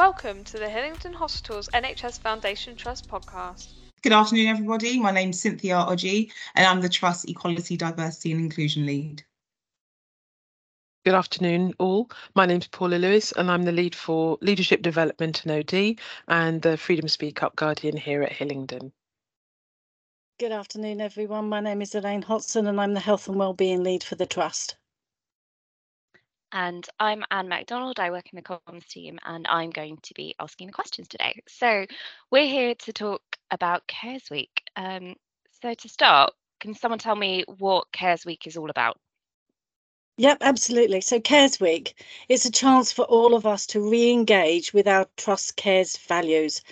Welcome to the Hillingdon Hospitals NHS Foundation Trust podcast. Good afternoon, everybody. My name's Cynthia Oji, and I'm the Trust Equality, Diversity and Inclusion Lead. Good afternoon, all. My name's Paula Lewis, and I'm the lead for Leadership Development and OD and the Freedom Speak Up Guardian here at Hillingdon. Good afternoon, everyone. My name is Elaine Hotson, and I'm the Health and Wellbeing Lead for the Trust. And I'm Anne MacDonald. I work in the comms team and I'm going to be asking the questions today. So, we're here to talk about Cares Week. Um, so, to start, can someone tell me what Cares Week is all about? Yep, absolutely. So, Cares Week is a chance for all of us to re engage with our Trust Cares values.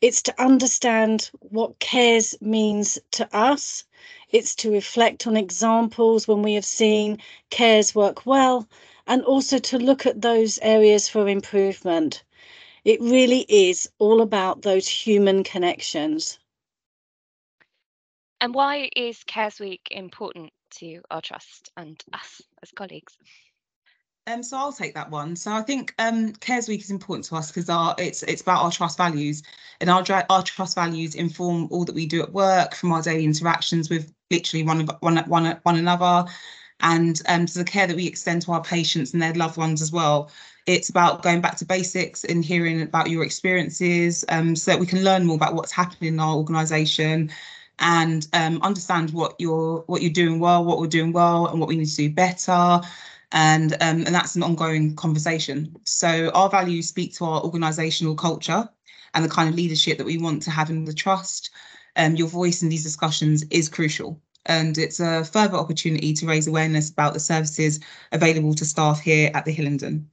It's to understand what cares means to us. It's to reflect on examples when we have seen cares work well and also to look at those areas for improvement. It really is all about those human connections. And why is Cares Week important to our trust and us as colleagues? Um, so I'll take that one. So I think um, Cares Week is important to us because our it's it's about our trust values, and our our trust values inform all that we do at work, from our daily interactions with literally one one one one another, and um, to the care that we extend to our patients and their loved ones as well. It's about going back to basics and hearing about your experiences um, so that we can learn more about what's happening in our organisation and um, understand what you're what you're doing well, what we're doing well, and what we need to do better. And um, and that's an ongoing conversation. So our values speak to our organisational culture and the kind of leadership that we want to have in the trust. Um, your voice in these discussions is crucial and it's a further opportunity to raise awareness about the services available to staff here at the Hillingdon.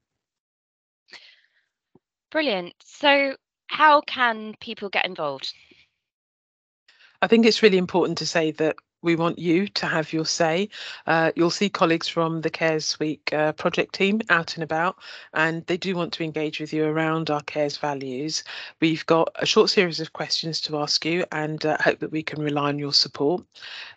Brilliant. So, how can people get involved? I think it's really important to say that we want you to have your say. Uh, you'll see colleagues from the Cares Week uh, project team out and about, and they do want to engage with you around our Cares values. We've got a short series of questions to ask you and uh, hope that we can rely on your support.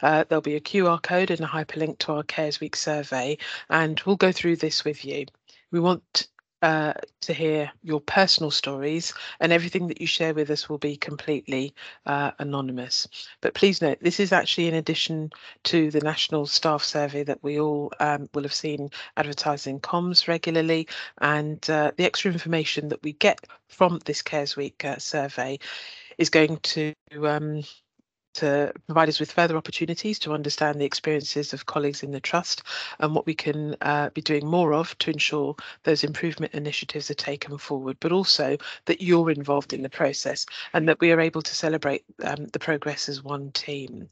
Uh, there'll be a QR code and a hyperlink to our Cares Week survey, and we'll go through this with you. We want uh, to hear your personal stories, and everything that you share with us will be completely uh, anonymous. But please note, this is actually in addition to the National Staff Survey that we all um, will have seen advertising in comms regularly, and uh, the extra information that we get from this Cares Week uh, survey is going to um, to provide us with further opportunities to understand the experiences of colleagues in the Trust and what we can uh, be doing more of to ensure those improvement initiatives are taken forward, but also that you're involved in the process and that we are able to celebrate um, the progress as one team.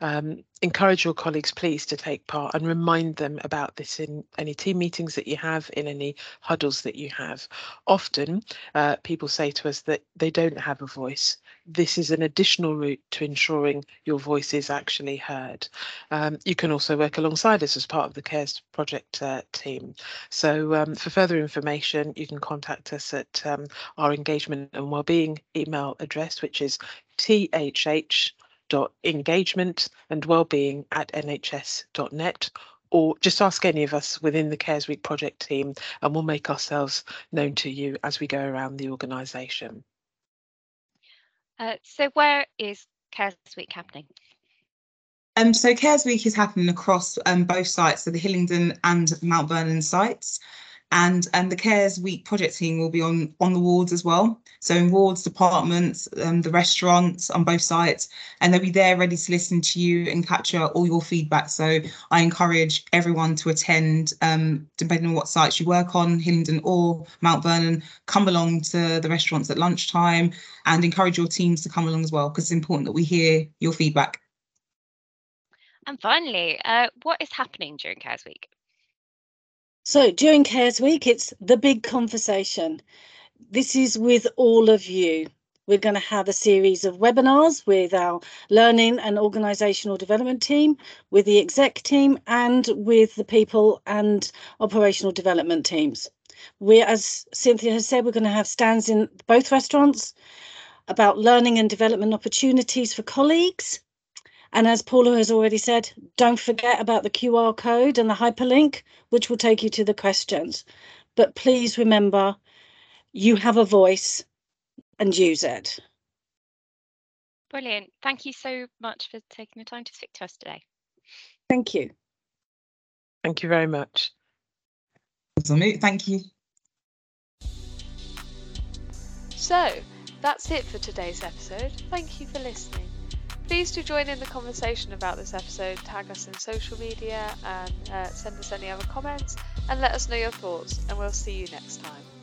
Um, encourage your colleagues, please, to take part and remind them about this in any team meetings that you have, in any huddles that you have. Often, uh, people say to us that they don't have a voice this is an additional route to ensuring your voice is actually heard. Um, you can also work alongside us as part of the CARES project uh, team. So um, for further information, you can contact us at um, our engagement and wellbeing email address, which is thh.engagement and wellbeing at nhs.net or just ask any of us within the Cares Week project team and we'll make ourselves known to you as we go around the organisation. Uh, so where is Cares Week happening? Um, so Cares Week is happening across um, both sites, so the Hillingdon and Mount Vernon sites and and the cares week project team will be on on the wards as well. So in wards departments um, the restaurants on both sites and they'll be there ready to listen to you and capture all your feedback. So i encourage everyone to attend um, depending on what sites you work on hillingdon or mount vernon come along to the restaurants at lunchtime and encourage your teams to come along as well because it's important that we hear your feedback. And finally uh, what is happening during cares week so during Cares Week, it's the big conversation. This is with all of you. We're going to have a series of webinars with our learning and organisational development team, with the exec team, and with the people and operational development teams. We, as Cynthia has said, we're going to have stands in both restaurants about learning and development opportunities for colleagues and as Paula has already said, don't forget about the QR code and the hyperlink, which will take you to the questions. But please remember, you have a voice and use it. Brilliant. Thank you so much for taking the time to speak to us today. Thank you. Thank you very much. Thank you. So, that's it for today's episode. Thank you for listening. Please do join in the conversation about this episode, tag us in social media, and uh, send us any other comments, and let us know your thoughts. And we'll see you next time.